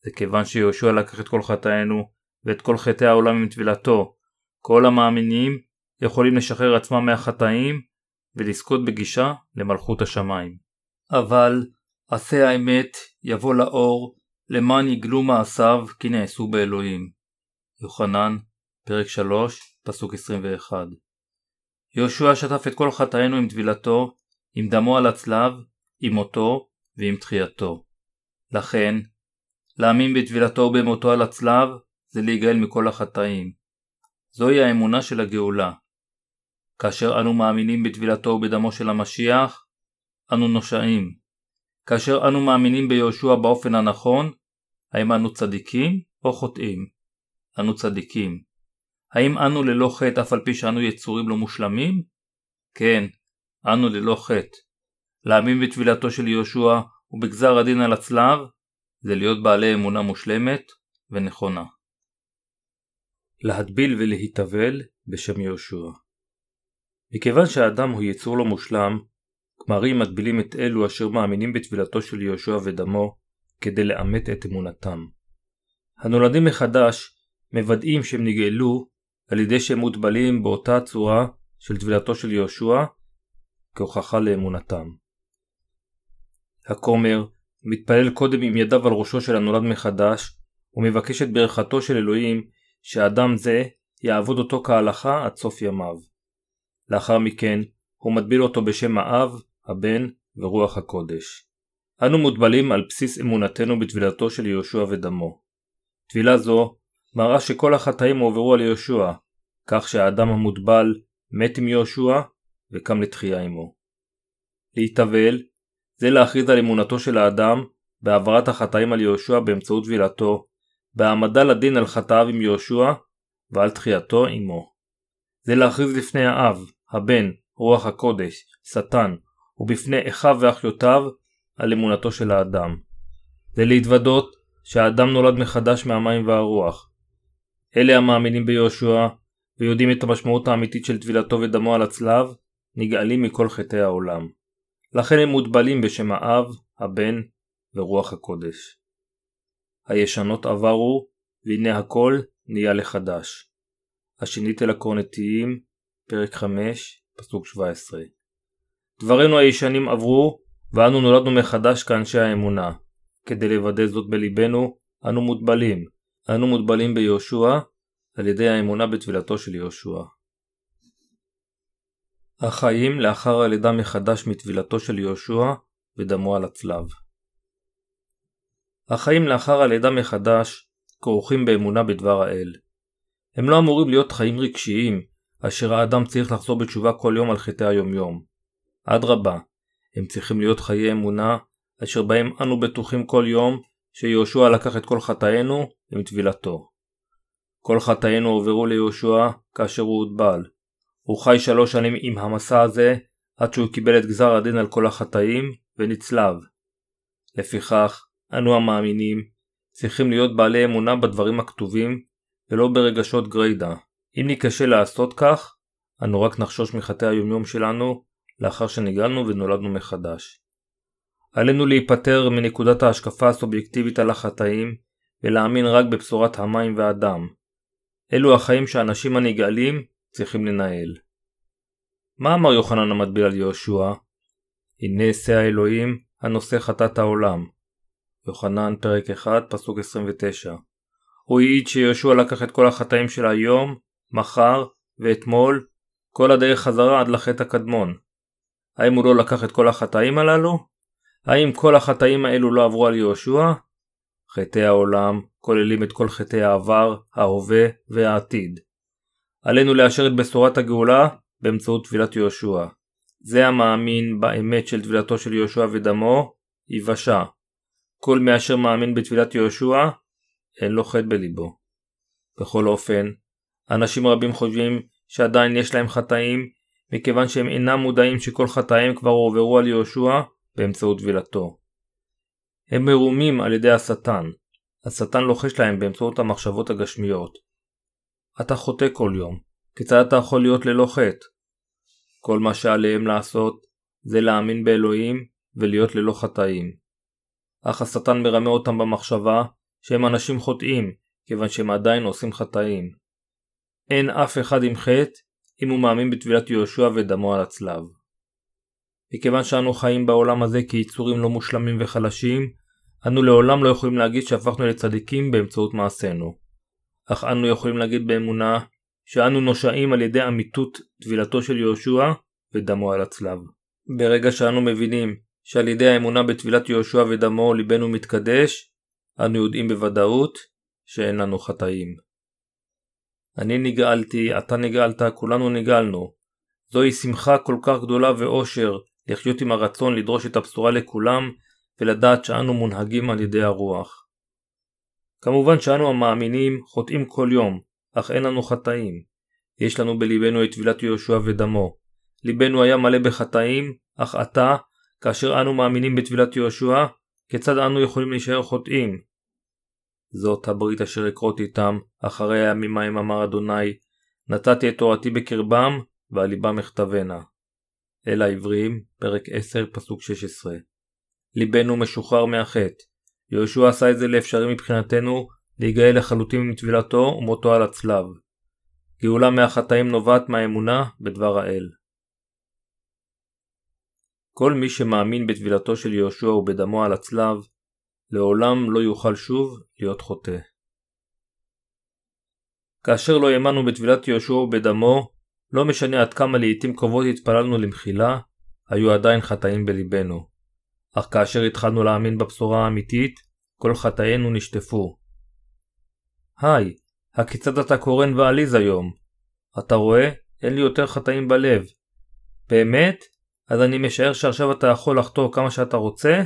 זה כיוון שיהושע לקח את כל חטאינו ואת כל חטאי העולם עם טבילתו. כל המאמינים יכולים לשחרר עצמם מהחטאים ולזכות בגישה למלכות השמיים. אבל עשה האמת יבוא לאור למען יגלו מעשיו כי נעשו באלוהים. יוחנן, פרק 3, פסוק 21 יהושע שטף את כל חטאינו עם טבילתו, עם דמו על הצלב, עם מותו ועם תחייתו. לכן, להאמין בטבילתו ובמותו על הצלב זה להיגאל מכל החטאים. זוהי האמונה של הגאולה. כאשר אנו מאמינים בטבילתו ובדמו של המשיח, אנו נושעים. כאשר אנו מאמינים ביהושע באופן הנכון, האם אנו צדיקים או חוטאים? אנו צדיקים. האם אנו ללא חטא אף על פי שאנו יצורים לא מושלמים? כן, אנו ללא חטא. להאמין בטבילתו של יהושע ובגזר הדין על הצלב זה להיות בעלי אמונה מושלמת ונכונה. להטביל ולהתאבל בשם יהושע מכיוון שהאדם הוא יצור לא מושלם, כמרים מטבילים את אלו אשר מאמינים בטבילתו של יהושע ודמו כדי לאמת את אמונתם. הנולדים מחדש מוודאים שהם נגאלו על ידי שהם מוטבלים באותה צורה של טבילתו של יהושע כהוכחה לאמונתם. הכומר מתפלל קודם עם ידיו על ראשו של הנולד מחדש ומבקש את ברכתו של אלוהים שאדם זה יעבוד אותו כהלכה עד סוף ימיו. לאחר מכן הוא מטביל אותו בשם האב, הבן ורוח הקודש. אנו מוטבלים על בסיס אמונתנו בטבילתו של יהושע ודמו. טבילה זו מראה שכל החטאים הועברו על יהושע, כך שהאדם המוטבל מת עם יהושע וקם לתחייה עמו. להתאבל זה להכריז על אמונתו של האדם בהעברת החטאים על יהושע באמצעות טבילתו, בהעמדה לדין על חטאיו עם יהושע ועל תחייתו עמו. זה להכריז לפני האב, הבן, רוח הקודש, שטן, ובפני אחיו ואחיותיו על אמונתו של האדם. זה להתוודות שהאדם נולד מחדש מהמים והרוח. אלה המאמינים ביהושע ויודעים את המשמעות האמיתית של טבילתו ודמו על הצלב, נגאלים מכל חטאי העולם. לכן הם מוטבלים בשם האב, הבן ורוח הקודש. הישנות עברו, והנה הכל נהיה לחדש. השנית אל הקורנטיים, פרק 5, פסוק 17. דברינו הישנים עברו, ואנו נולדנו מחדש כאנשי האמונה. כדי לוודא זאת בליבנו, אנו מוטבלים. אנו מוטבלים ביהושע, על ידי האמונה בטבילתו של יהושע. החיים לאחר הלידה מחדש מטבילתו של יהושע ודמו על הצלב. החיים לאחר הלידה מחדש כרוכים באמונה בדבר האל. הם לא אמורים להיות חיים רגשיים, אשר האדם צריך לחזור בתשובה כל יום על חטאי היומיום. אדרבה, הם צריכים להיות חיי אמונה, אשר בהם אנו בטוחים כל יום שיהושע לקח את כל חטאינו עם טבילתו. כל חטאינו הועברו ליהושע כאשר הוא הוטבל. הוא חי שלוש שנים עם המסע הזה עד שהוא קיבל את גזר הדין על כל החטאים ונצלב. לפיכך, אנו המאמינים צריכים להיות בעלי אמונה בדברים הכתובים ולא ברגשות גריידה. אם ניכשל לעשות כך, אנו רק נחשוש מחטאי היומיום שלנו לאחר שנגאלנו ונולדנו מחדש. עלינו להיפטר מנקודת ההשקפה הסובייקטיבית על החטאים ולהאמין רק בבשורת המים והדם. אלו החיים שאנשים הנגאלים צריכים לנהל. מה אמר יוחנן המטביל על יהושע? הנה שא האלוהים הנושא חטאת העולם. יוחנן פרק 1 פסוק 29 הוא העיד שיהושע לקח את כל החטאים של היום, מחר ואתמול, כל הדרך חזרה עד לחטא הקדמון. האם הוא לא לקח את כל החטאים הללו? האם כל החטאים האלו לא עברו על יהושע? חטאי העולם כוללים את כל חטאי העבר, ההווה והעתיד. עלינו לאשר את בשורת הגאולה באמצעות טבילת יהושע. זה המאמין באמת של טבילתו של יהושע ודמו, יבשע. כל מי אשר מאמין בטבילת יהושע, אין לו חטא בליבו. בכל אופן, אנשים רבים חושבים שעדיין יש להם חטאים, מכיוון שהם אינם מודעים שכל חטאים כבר הועברו על יהושע באמצעות טבילתו. הם מרומים על ידי השטן. השטן לוחש להם באמצעות המחשבות הגשמיות. אתה חוטא כל יום, כיצד אתה יכול להיות ללא חטא? כל מה שעליהם לעשות זה להאמין באלוהים ולהיות ללא חטאים. אך השטן מרמה אותם במחשבה שהם אנשים חוטאים, כיוון שהם עדיין עושים חטאים. אין אף אחד עם חטא אם הוא מאמין בטבילת יהושע ודמו על הצלב. מכיוון שאנו חיים בעולם הזה כיצורים לא מושלמים וחלשים, אנו לעולם לא יכולים להגיד שהפכנו לצדיקים באמצעות מעשינו. אך אנו יכולים להגיד באמונה שאנו נושעים על ידי אמיתות טבילתו של יהושע ודמו על הצלב. ברגע שאנו מבינים שעל ידי האמונה בטבילת יהושע ודמו ליבנו מתקדש, אנו יודעים בוודאות שאין לנו חטאים. אני נגאלתי, אתה נגאלת, כולנו נגאלנו. זוהי שמחה כל כך גדולה ואושר לחיות עם הרצון לדרוש את הבשורה לכולם ולדעת שאנו מונהגים על ידי הרוח. כמובן שאנו המאמינים חוטאים כל יום, אך אין לנו חטאים. יש לנו בליבנו את טבילת יהושע ודמו. ליבנו היה מלא בחטאים, אך עתה, כאשר אנו מאמינים בטבילת יהושע, כיצד אנו יכולים להישאר חוטאים? זאת הברית אשר אכרות איתם, אחרי הימים ההם אמר אדוני, נתתי את תורתי בקרבם, ועל ליבם אכתבנה. אל העברים, פרק 10, פסוק 16. ליבנו משוחרר מהחטא. יהושע עשה את זה לאפשרי מבחינתנו להיגאל לחלוטין מטבילתו ומותו על הצלב. גאולה מהחטאים נובעת מהאמונה בדבר האל. כל מי שמאמין בטבילתו של יהושע ובדמו על הצלב, לעולם לא יוכל שוב להיות חוטא. כאשר לא האמנו בטבילת יהושע ובדמו, לא משנה עד כמה לעיתים קרובות התפללנו למחילה, היו עדיין חטאים בליבנו. אך כאשר התחלנו להאמין בבשורה האמיתית, כל חטאינו נשטפו. היי, הכיצד אתה קורן ועליז היום? אתה רואה? אין לי יותר חטאים בלב. באמת? אז אני משער שעכשיו אתה יכול לחטוא כמה שאתה רוצה?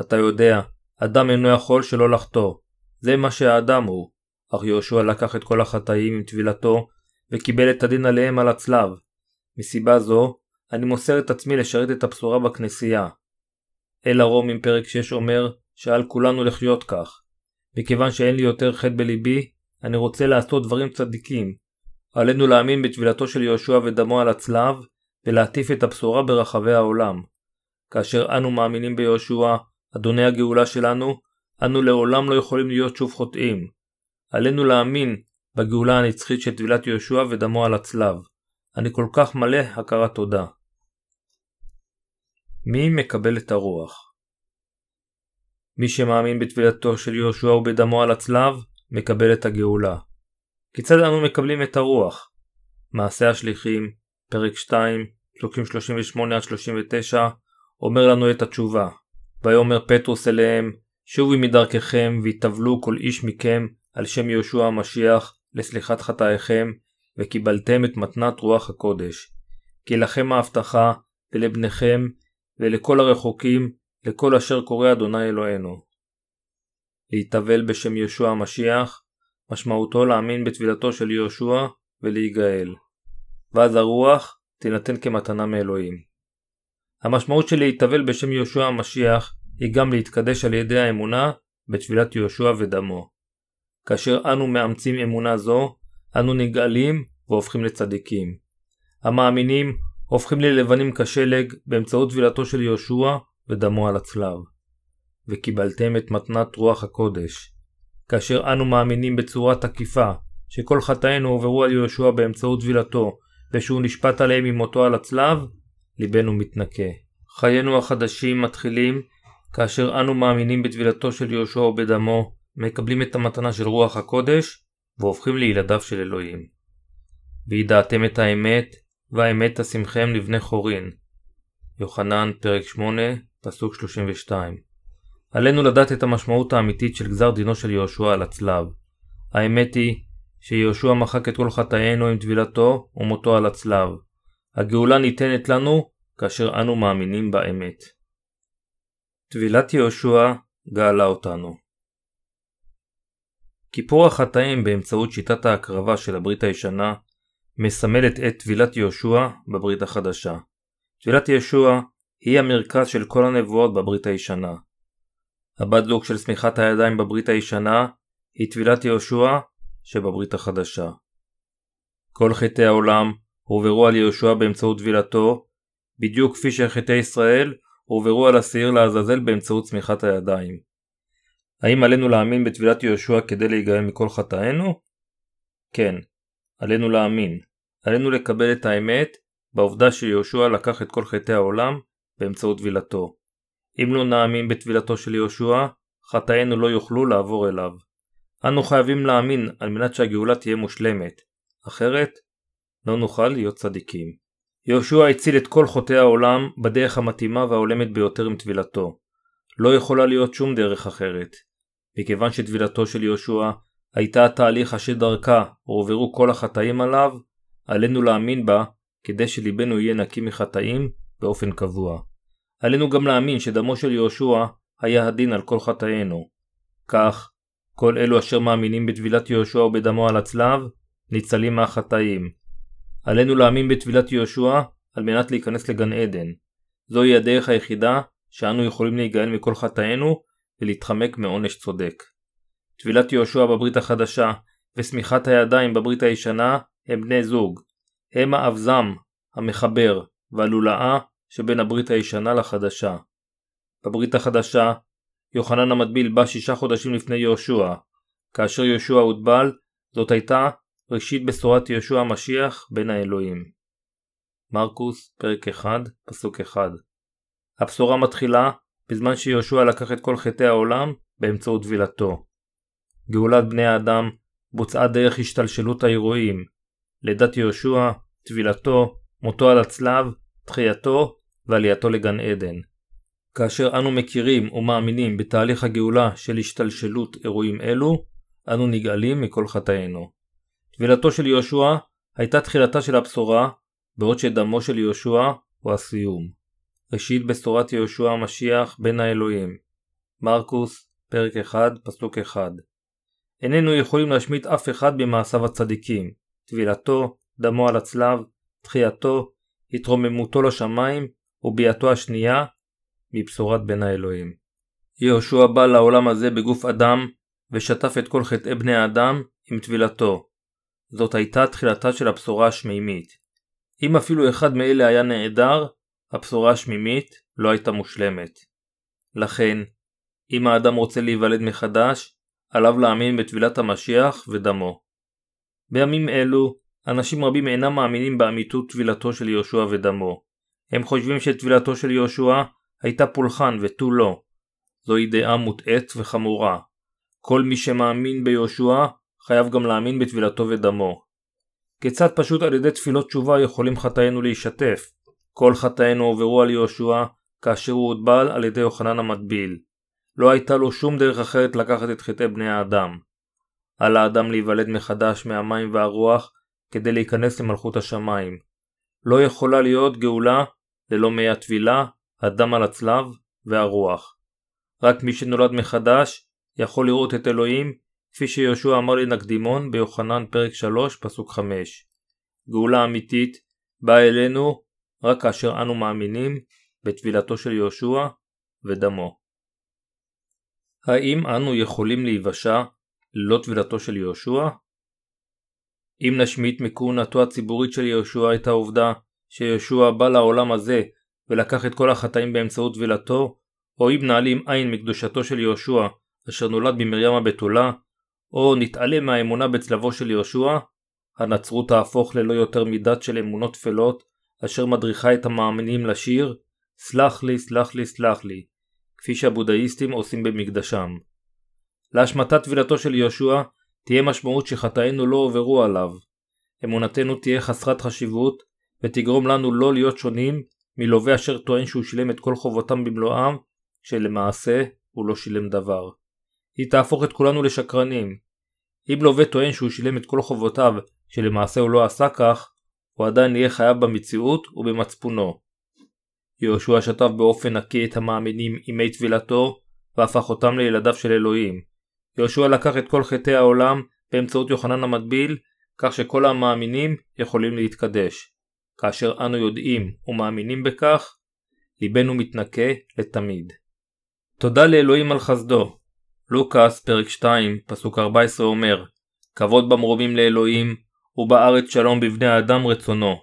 אתה יודע, אדם אינו יכול שלא לחטוא. זה מה שהאדם הוא. אך יהושע לקח את כל החטאים עם טבילתו, וקיבל את הדין עליהם על הצלב. מסיבה זו, אני מוסר את עצמי לשרת את הבשורה בכנסייה. אל הרומים פרק 6 אומר שעל כולנו לחיות כך. מכיוון שאין לי יותר חטא בליבי, אני רוצה לעשות דברים צדיקים. עלינו להאמין בטבילתו של יהושע ודמו על הצלב, ולהטיף את הבשורה ברחבי העולם. כאשר אנו מאמינים ביהושע, אדוני הגאולה שלנו, אנו לעולם לא יכולים להיות שוב חוטאים. עלינו להאמין בגאולה הנצחית של טבילת יהושע ודמו על הצלב. אני כל כך מלא הכרת תודה. מי מקבל את הרוח? מי שמאמין בטבילתו של יהושע ובדמו על הצלב, מקבל את הגאולה. כיצד אנו מקבלים את הרוח? מעשה השליחים, פרק 2, פסוקים 38-39, אומר לנו את התשובה. ויאמר פטרוס אליהם, שובי מדרככם ויטבלו כל איש מכם על שם יהושע המשיח לסליחת חטאיכם, וקיבלתם את מתנת רוח הקודש. כי לכם ההבטחה, ולבניכם, ולכל הרחוקים, לכל אשר קורא אדוני אלוהינו. להתאבל בשם יהושע המשיח, משמעותו להאמין בטבילתו של יהושע ולהיגאל. ואז הרוח תינתן כמתנה מאלוהים. המשמעות של להתאבל בשם יהושע המשיח היא גם להתקדש על ידי האמונה בטבילת יהושע ודמו. כאשר אנו מאמצים אמונה זו, אנו נגאלים והופכים לצדיקים. המאמינים הופכים ללבנים כשלג באמצעות טבילתו של יהושע ודמו על הצלב. וקיבלתם את מתנת רוח הקודש. כאשר אנו מאמינים בצורה תקיפה שכל חטאינו הועברו על יהושע באמצעות טבילתו ושהוא נשפט עליהם ממותו על הצלב, ליבנו מתנקה. חיינו החדשים מתחילים כאשר אנו מאמינים בטבילתו של יהושע ובדמו, מקבלים את המתנה של רוח הקודש והופכים לילדיו של אלוהים. וידעתם את האמת, והאמת תשימכם לבני חורין. יוחנן, פרק 8, פסוק 32. עלינו לדעת את המשמעות האמיתית של גזר דינו של יהושע על הצלב. האמת היא שיהושע מחק את כל חטאינו עם טבילתו ומותו על הצלב. הגאולה ניתנת לנו כאשר אנו מאמינים באמת. טבילת יהושע גאלה אותנו. כיפור החטאים באמצעות שיטת ההקרבה של הברית הישנה מסמלת את טבילת יהושע בברית החדשה. טבילת יהושע היא המרכז של כל הנבואות בברית הישנה. הבת זוג של שמיכת הידיים בברית הישנה היא טבילת יהושע שבברית החדשה. כל חטאי העולם הועברו על יהושע באמצעות טבילתו, בדיוק כפי שחטאי ישראל הועברו על השעיר לעזאזל באמצעות צמיחת הידיים. האם עלינו להאמין בטבילת יהושע כדי להיגאל מכל חטאינו? כן, עלינו להאמין. עלינו לקבל את האמת בעובדה שיהושע לקח את כל חטאי העולם באמצעות טבילתו. אם לא נאמין בטבילתו של יהושע, חטאינו לא יוכלו לעבור אליו. אנו חייבים להאמין על מנת שהגאולה תהיה מושלמת, אחרת לא נוכל להיות צדיקים. יהושע הציל את כל חוטאי העולם בדרך המתאימה וההולמת ביותר עם טבילתו. לא יכולה להיות שום דרך אחרת. מכיוון שטבילתו של יהושע הייתה התהליך אשר דרכה הועברו כל החטאים עליו, עלינו להאמין בה כדי שליבנו יהיה נקי מחטאים באופן קבוע. עלינו גם להאמין שדמו של יהושע היה הדין על כל חטאינו. כך, כל אלו אשר מאמינים בטבילת יהושע ובדמו על הצלב, ניצלים מהחטאים. עלינו להאמין בטבילת יהושע על מנת להיכנס לגן עדן. זוהי הדרך היחידה שאנו יכולים להיגאל מכל חטאינו ולהתחמק מעונש צודק. טבילת יהושע בברית החדשה ושמיכת הידיים בברית הישנה הם בני זוג. הם האבזם, המחבר והלולאה שבין הברית הישנה לחדשה. בברית החדשה, יוחנן המטביל בא שישה חודשים לפני יהושע. כאשר יהושע הוטבל, זאת הייתה ראשית בשורת יהושע המשיח בין האלוהים. מרקוס, פרק 1, פסוק 1 הבשורה מתחילה בזמן שיהושע לקח את כל חטאי העולם באמצעות טבילתו. גאולת בני האדם בוצעה דרך השתלשלות האירועים, לידת יהושע, טבילתו, מותו על הצלב, תחייתו ועלייתו לגן עדן. כאשר אנו מכירים ומאמינים בתהליך הגאולה של השתלשלות אירועים אלו, אנו נגאלים מכל חטאינו. טבילתו של יהושע הייתה תחילתה של הבשורה, בעוד שדמו של יהושע הוא הסיום. ראשית בשורת יהושע המשיח בין האלוהים. מרקוס, פרק 1, פסוק 1 איננו יכולים להשמיט אף אחד במעשיו הצדיקים, טבילתו, דמו על הצלב, תחייתו, התרוממותו לשמיים וביאתו השנייה מבשורת בין האלוהים. יהושע בא לעולם הזה בגוף אדם ושטף את כל חטאי בני האדם עם טבילתו. זאת הייתה תחילתה של הבשורה השמימית. אם אפילו אחד מאלה היה נעדר, הבשורה השמימית לא הייתה מושלמת. לכן, אם האדם רוצה להיוולד מחדש, עליו להאמין בטבילת המשיח ודמו. בימים אלו, אנשים רבים אינם מאמינים באמיתות טבילתו של יהושע ודמו. הם חושבים שטבילתו של יהושע הייתה פולחן ותו לא. זוהי דעה מוטעית וחמורה. כל מי שמאמין ביהושע חייב גם להאמין בטבילתו ודמו. כיצד פשוט על ידי תפילות תשובה יכולים חטאינו להישטף? כל חטאינו הועברו על יהושע כאשר הוא הוטבל על ידי יוחנן המטביל. לא הייתה לו שום דרך אחרת לקחת את חטאי בני האדם. על האדם להיוולד מחדש מהמים והרוח כדי להיכנס למלכות השמיים. לא יכולה להיות גאולה ללא מי הטבילה, הדם על הצלב והרוח. רק מי שנולד מחדש יכול לראות את אלוהים כפי שיהושע אמר לנקדימון ביוחנן פרק 3 פסוק 5. גאולה אמיתית באה אלינו רק כאשר אנו מאמינים בטבילתו של יהושע ודמו. האם אנו יכולים להיוושע ללא טבילתו של יהושע? אם נשמיט מכהונתו הציבורית של יהושע את העובדה שיהושע בא לעולם הזה ולקח את כל החטאים באמצעות טבילתו, או אם נעלים עין מקדושתו של יהושע אשר נולד במרים הבתולה, או נתעלם מהאמונה בצלבו של יהושע, הנצרות תהפוך ללא יותר מדת של אמונות טפלות אשר מדריכה את המאמינים לשיר סלח לי, סלח לי, סלח לי, כפי שהבודהיסטים עושים במקדשם. להשמטת טבילתו של יהושע תהיה משמעות שחטאינו לא עוברו עליו. אמונתנו תהיה חסרת חשיבות ותגרום לנו לא להיות שונים מלווה אשר טוען שהוא שילם את כל חובותם במלואם, שלמעשה הוא לא שילם דבר. היא תהפוך את כולנו לשקרנים. אם לווה טוען שהוא שילם את כל חובותיו, שלמעשה הוא לא עשה כך, הוא עדיין יהיה חייב במציאות ובמצפונו. יהושע שטף באופן נקי את המאמינים ימי טבילתו, והפך אותם לילדיו של אלוהים. יהושע לקח את כל חטאי העולם באמצעות יוחנן המטביל, כך שכל המאמינים יכולים להתקדש. כאשר אנו יודעים ומאמינים בכך, ליבנו מתנקה לתמיד. תודה לאלוהים על חסדו. לוקאס, פרק 2, פסוק 14 אומר כבוד במרומים לאלוהים, ובארץ שלום בבני האדם רצונו.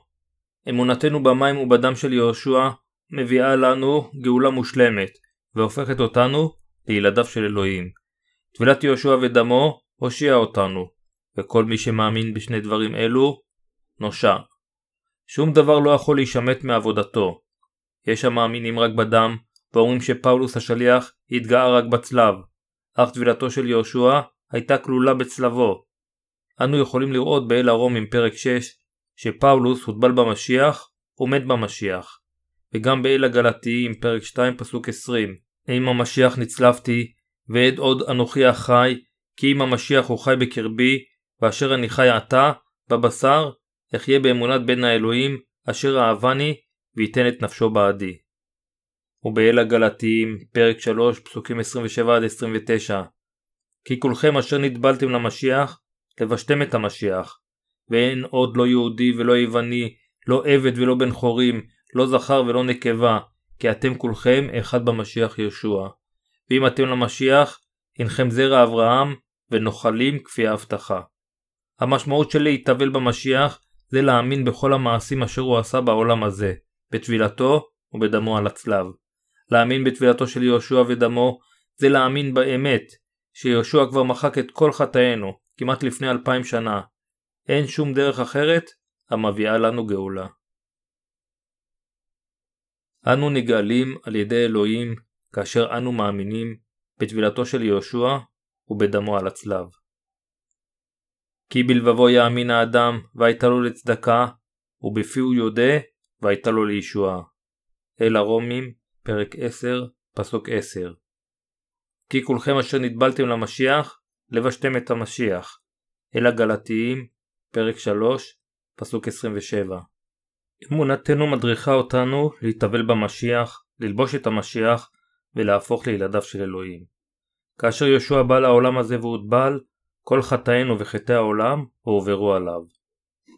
אמונתנו במים ובדם של יהושע מביאה לנו גאולה מושלמת, והופכת אותנו לילדיו של אלוהים. טבילת יהושע ודמו הושיע אותנו, וכל מי שמאמין בשני דברים אלו, נושע. שום דבר לא יכול להישמט מעבודתו. יש המאמינים רק בדם, ואומרים שפאולוס השליח התגאה רק בצלב, אך טבילתו של יהושע הייתה כלולה בצלבו. אנו יכולים לראות באל הרומים פרק 6 שפאולוס הוטבל במשיח ומת במשיח. וגם באל הגלתיים פרק 2 פסוק 20 אם המשיח נצלבתי ועד עוד אנוכי החי כי אם המשיח הוא חי בקרבי ואשר אני חי עתה בבשר אחיה באמונת בן האלוהים אשר אהבני וייתן את נפשו בעדי. ובאל הגלתיים, פרק 3, פסוקים 27-29 כי כולכם אשר נטבלתם למשיח, לבשתם את המשיח, ואין עוד לא יהודי ולא יווני, לא עבד ולא בן חורים, לא זכר ולא נקבה, כי אתם כולכם אחד במשיח ישוע. ואם אתם למשיח, הנכם זרע אברהם, ונוחלים כפי ההבטחה. המשמעות של להתאבל במשיח זה להאמין בכל המעשים אשר הוא עשה בעולם הזה, בטבילתו ובדמו על הצלב. להאמין בטבילתו של יהושע ודמו זה להאמין באמת שיהושע כבר מחק את כל חטאינו כמעט לפני אלפיים שנה. אין שום דרך אחרת המביאה לנו גאולה. אנו נגאלים על ידי אלוהים כאשר אנו מאמינים בטבילתו של יהושע ובדמו על הצלב. כי בלבבו יאמין האדם והייתה לו לצדקה, ובפיהו יודה והייתה לו לישועה. אל הרומים, פרק 10, פסוק 10. כי כולכם אשר נטבלתם למשיח, לבשתם את המשיח. אל הגלתיים, פרק 3, פסוק 27. אמונתנו מדריכה אותנו להתאבל במשיח, ללבוש את המשיח ולהפוך לילדיו של אלוהים. כאשר יהושע בא לעולם הזה והוטבל, כל חטאינו וחטאי העולם הועברו עליו.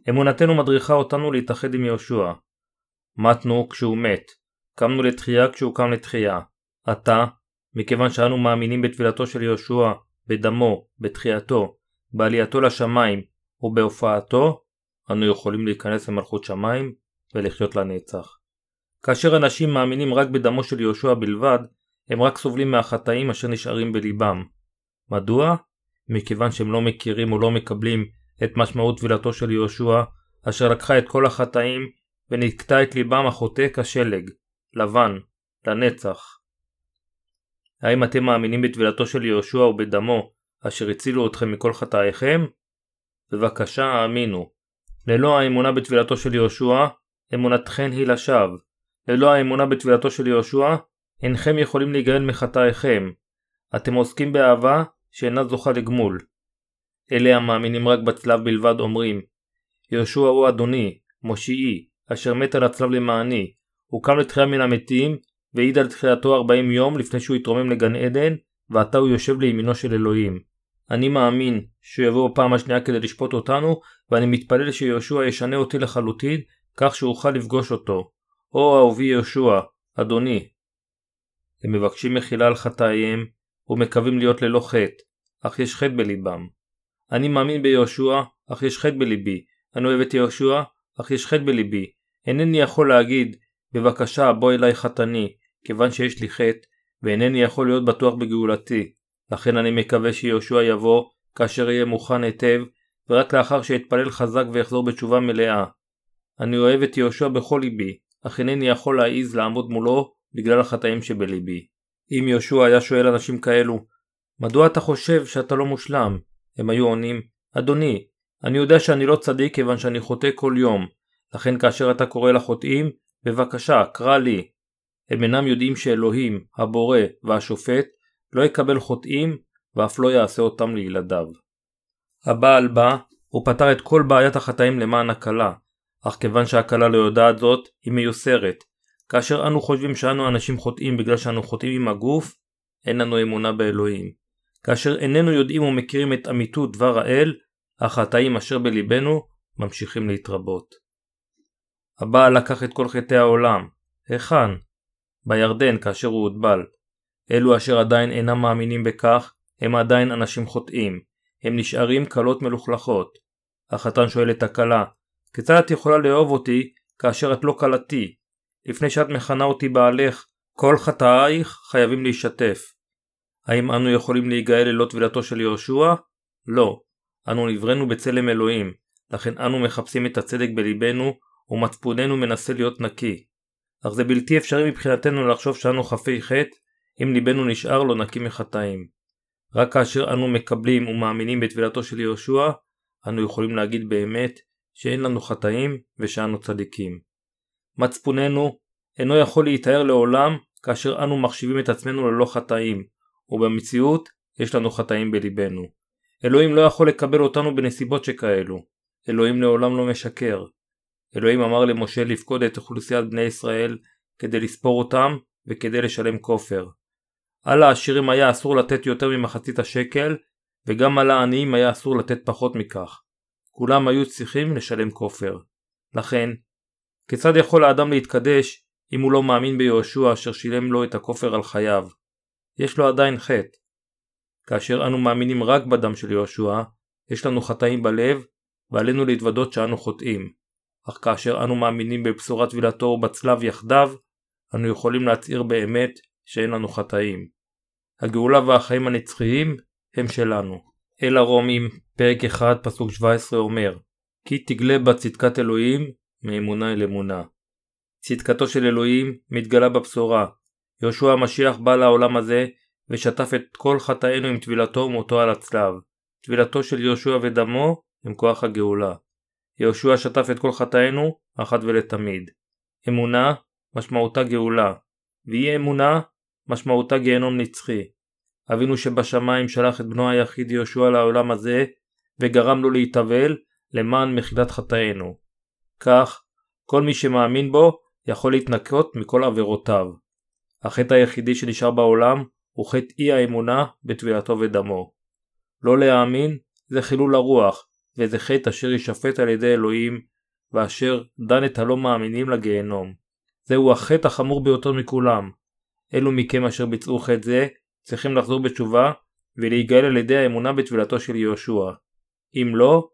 אמונתנו מדריכה אותנו להתאחד עם יהושע. מתנו כשהוא מת, קמנו לתחייה כשהוא קם לתחייה. עתה, מכיוון שאנו מאמינים בטבילתו של יהושע, בדמו, בתחייתו, בעלייתו לשמיים ובהופעתו, אנו יכולים להיכנס למלכות שמיים ולחיות לנצח. כאשר אנשים מאמינים רק בדמו של יהושע בלבד, הם רק סובלים מהחטאים אשר נשארים בליבם. מדוע? מכיוון שהם לא מכירים או לא מקבלים את משמעות טבילתו של יהושע, אשר לקחה את כל החטאים ונקטע את ליבם החוטא כשלג, לבן, לנצח. האם אתם מאמינים בטבילתו של יהושע ובדמו, אשר הצילו אתכם מכל חטאיכם? בבקשה האמינו. ללא האמונה בטבילתו של יהושע, אמונתכם היא לשווא. ללא האמונה בטבילתו של יהושע, אינכם יכולים להיגאל מחטאיכם. אתם עוסקים באהבה שאינה זוכה לגמול. אלה המאמינים רק בצלב בלבד אומרים יהושע הוא אדוני, מושיעי, אשר מת על הצלב למעני, הוא קם לתחייה מן המתים, והעיד על תחייתו ארבעים יום לפני שהוא התרומם לגן עדן, ועתה הוא יושב לימינו של אלוהים. אני מאמין שהוא יבוא בפעם השנייה כדי לשפוט אותנו, ואני מתפלל שיהושע ישנה אותי לחלוטין, כך שאוכל לפגוש אותו. או אהובי יהושע, אדוני. הם מבקשים מחילה על חטאיהם, ומקווים להיות ללא חטא, אך יש חטא בליבם. אני מאמין ביהושע, אך יש חטא בליבי. אני אוהב את יהושע, אך יש חטא בליבי. אינני יכול להגיד, בבקשה בוא אליי חתני, כיוון שיש לי חטא, ואינני יכול להיות בטוח בגאולתי. לכן אני מקווה שיהושע יבוא, כאשר יהיה מוכן היטב, ורק לאחר שאתפלל חזק ואחזור בתשובה מלאה. אני אוהב את יהושע בכל ליבי, אך אינני יכול להעיז לעמוד מולו בגלל החטאים שבליבי. אם יהושע היה שואל אנשים כאלו, מדוע אתה חושב שאתה לא מושלם? הם היו עונים, אדוני, אני יודע שאני לא צדיק כיוון שאני חוטא כל יום, לכן כאשר אתה קורא לחוטאים, בבקשה, קרא לי. הם אינם יודעים שאלוהים, הבורא והשופט, לא יקבל חוטאים ואף לא יעשה אותם לילדיו. הבעל בא, הוא פתר את כל בעיית החטאים למען הקלה, אך כיוון שהקלה לא יודעת זאת, היא מיוסרת. כאשר אנו חושבים שאנו אנשים חוטאים בגלל שאנו חוטאים עם הגוף, אין לנו אמונה באלוהים. כאשר איננו יודעים ומכירים את אמיתות דבר האל, החטאים אשר בלבנו ממשיכים להתרבות. הבעל לקח את כל חטאי העולם. היכן? בירדן כאשר הוא הוטבל. אלו אשר עדיין אינם מאמינים בכך, הם עדיין אנשים חוטאים. הם נשארים כלות מלוכלכות. החתן שואל את הכלה, כיצד את יכולה לאהוב אותי כאשר את לא כלתי? לפני שאת מכנה אותי בעלך, כל חטאייך חייבים להשתף. האם אנו יכולים להיגאל ללא טבילתו של יהושע? לא. אנו נבראנו בצלם אלוהים, לכן אנו מחפשים את הצדק בליבנו, ומצפוננו מנסה להיות נקי. אך זה בלתי אפשרי מבחינתנו לחשוב שאנו חפי חטא, אם ליבנו נשאר לא נקי מחטאים. רק כאשר אנו מקבלים ומאמינים בטבילתו של יהושע, אנו יכולים להגיד באמת שאין לנו חטאים ושאנו צדיקים. מצפוננו אינו יכול להיטהר לעולם כאשר אנו מחשיבים את עצמנו ללא חטאים, ובמציאות יש לנו חטאים בליבנו. אלוהים לא יכול לקבל אותנו בנסיבות שכאלו. אלוהים לעולם לא משקר. אלוהים אמר למשה לפקוד את אוכלוסיית בני ישראל כדי לספור אותם וכדי לשלם כופר. על העשירים היה אסור לתת יותר ממחצית השקל, וגם על העניים היה אסור לתת פחות מכך. כולם היו צריכים לשלם כופר. לכן, כיצד יכול האדם להתקדש אם הוא לא מאמין ביהושע אשר שילם לו את הכופר על חייו? יש לו עדיין חטא. כאשר אנו מאמינים רק בדם של יהושע, יש לנו חטאים בלב, ועלינו להתוודות שאנו חוטאים. אך כאשר אנו מאמינים בבשורת טבילתו ובצלב יחדיו, אנו יכולים להצהיר באמת שאין לנו חטאים. הגאולה והחיים הנצחיים הם שלנו. אל הרומים, פרק 1, פסוק 17 אומר כי תגלה בה צדקת אלוהים מאמונה אל אמונה. צדקתו של אלוהים מתגלה בבשורה. יהושע המשיח בא לעולם הזה ושטף את כל חטאינו עם טבילתו ומותו על הצלב. טבילתו של יהושע ודמו הם כוח הגאולה. יהושע שטף את כל חטאינו אחת ולתמיד. אמונה משמעותה גאולה, ואי אמונה משמעותה גיהנום נצחי. אבינו שבשמיים שלח את בנו היחיד יהושע לעולם הזה וגרם לו להתאבל למען מחילת חטאינו. כך, כל מי שמאמין בו יכול להתנקות מכל עבירותיו. החטא היחידי שנשאר בעולם הוא חטא אי האמונה בטבילתו ודמו. לא להאמין זה חילול הרוח, וזה חטא אשר יישפט על ידי אלוהים, ואשר דן את הלא מאמינים לגיהנום. זהו החטא החמור ביותר מכולם. אלו מכם אשר ביצעו חטא זה, צריכים לחזור בתשובה ולהיגאל על ידי האמונה בטבילתו של יהושע. אם לא,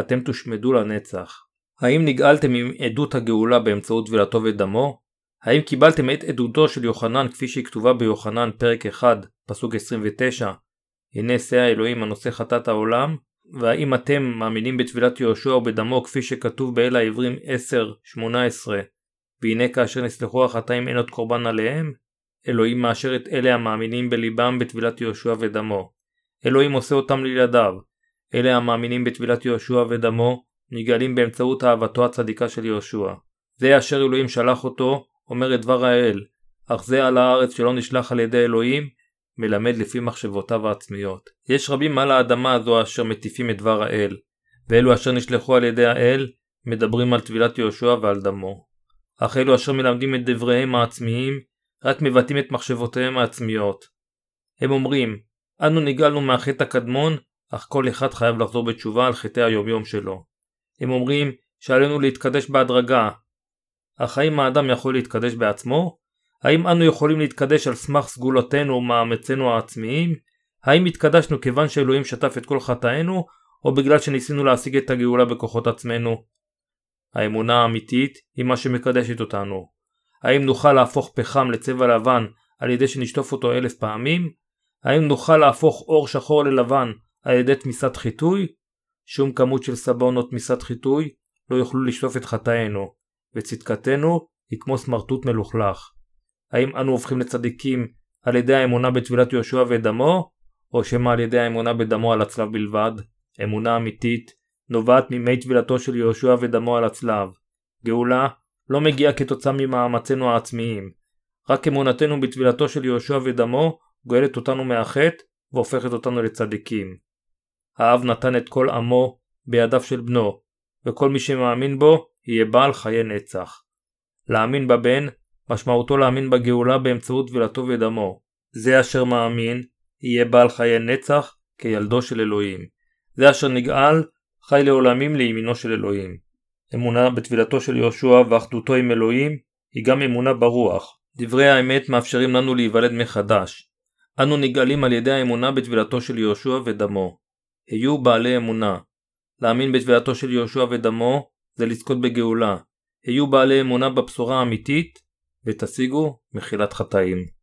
אתם תושמדו לנצח. האם נגאלתם עם עדות הגאולה באמצעות טבילתו ודמו? האם קיבלתם את עדותו של יוחנן כפי שהיא כתובה ביוחנן פרק 1 פסוק 29 הנה שא האלוהים הנושא חטאת העולם? והאם אתם מאמינים בטבילת יהושע ובדמו כפי שכתוב באל העברים 10-18 והנה כאשר נסלחו החטאים אין עוד קורבן עליהם? אלוהים מאשר את אלה המאמינים בליבם בטבילת יהושע ודמו. אלוהים עושה אותם לילדיו. אלה המאמינים בטבילת יהושע ודמו נגאלים באמצעות אהבתו הצדיקה של יהושע. זה אשר אלוהים שלח אותו, אומר את דבר האל, אך זה על הארץ שלא נשלח על ידי אלוהים, מלמד לפי מחשבותיו העצמיות. יש רבים על האדמה הזו אשר מטיפים את דבר האל, ואלו אשר נשלחו על ידי האל, מדברים על טבילת יהושע ועל דמו. אך אלו אשר מלמדים את דבריהם העצמיים, רק מבטאים את מחשבותיהם העצמיות. הם אומרים, אנו נגאלנו מהחטא הקדמון, אך כל אחד חייב לחזור בתשובה על חטאי היומיום שלו. הם אומרים שעלינו להתקדש בהדרגה. אך האם האדם יכול להתקדש בעצמו? האם אנו יכולים להתקדש על סמך סגולותינו ומאמצינו העצמיים? האם התקדשנו כיוון שאלוהים שטף את כל חטאינו, או בגלל שניסינו להשיג את הגאולה בכוחות עצמנו? האמונה האמיתית היא מה שמקדשת אותנו. האם נוכל להפוך פחם לצבע לבן על ידי שנשטוף אותו אלף פעמים? האם נוכל להפוך אור שחור ללבן על ידי תמיסת חיטוי? שום כמות של סבון או תמיסת חיטוי לא יוכלו לשטוף את חטאינו, וצדקתנו היא כמו סמרטוט מלוכלך. האם אנו הופכים לצדיקים על ידי האמונה בטבילת יהושע ודמו, או שמא על ידי האמונה בדמו על הצלב בלבד? אמונה אמיתית נובעת ממי טבילתו של יהושע ודמו על הצלב. גאולה לא מגיעה כתוצאה ממאמצינו העצמיים. רק אמונתנו בטבילתו של יהושע ודמו גואלת אותנו מהחטא והופכת אותנו לצדיקים. האב נתן את כל עמו בידיו של בנו, וכל מי שמאמין בו יהיה בעל חיי נצח. להאמין בבן משמעותו להאמין בגאולה באמצעות טבילתו ודמו. זה אשר מאמין יהיה בעל חיי נצח כילדו של אלוהים. זה אשר נגאל חי לעולמים לימינו של אלוהים. אמונה בטבילתו של יהושע ואחדותו עם אלוהים היא גם אמונה ברוח. דברי האמת מאפשרים לנו להיוולד מחדש. אנו נגאלים על ידי האמונה בטבילתו של יהושע ודמו. היו בעלי אמונה. להאמין בטבילתו של יהושע ודמו זה לזכות בגאולה. היו בעלי אמונה בבשורה האמיתית ותשיגו מחילת חטאים.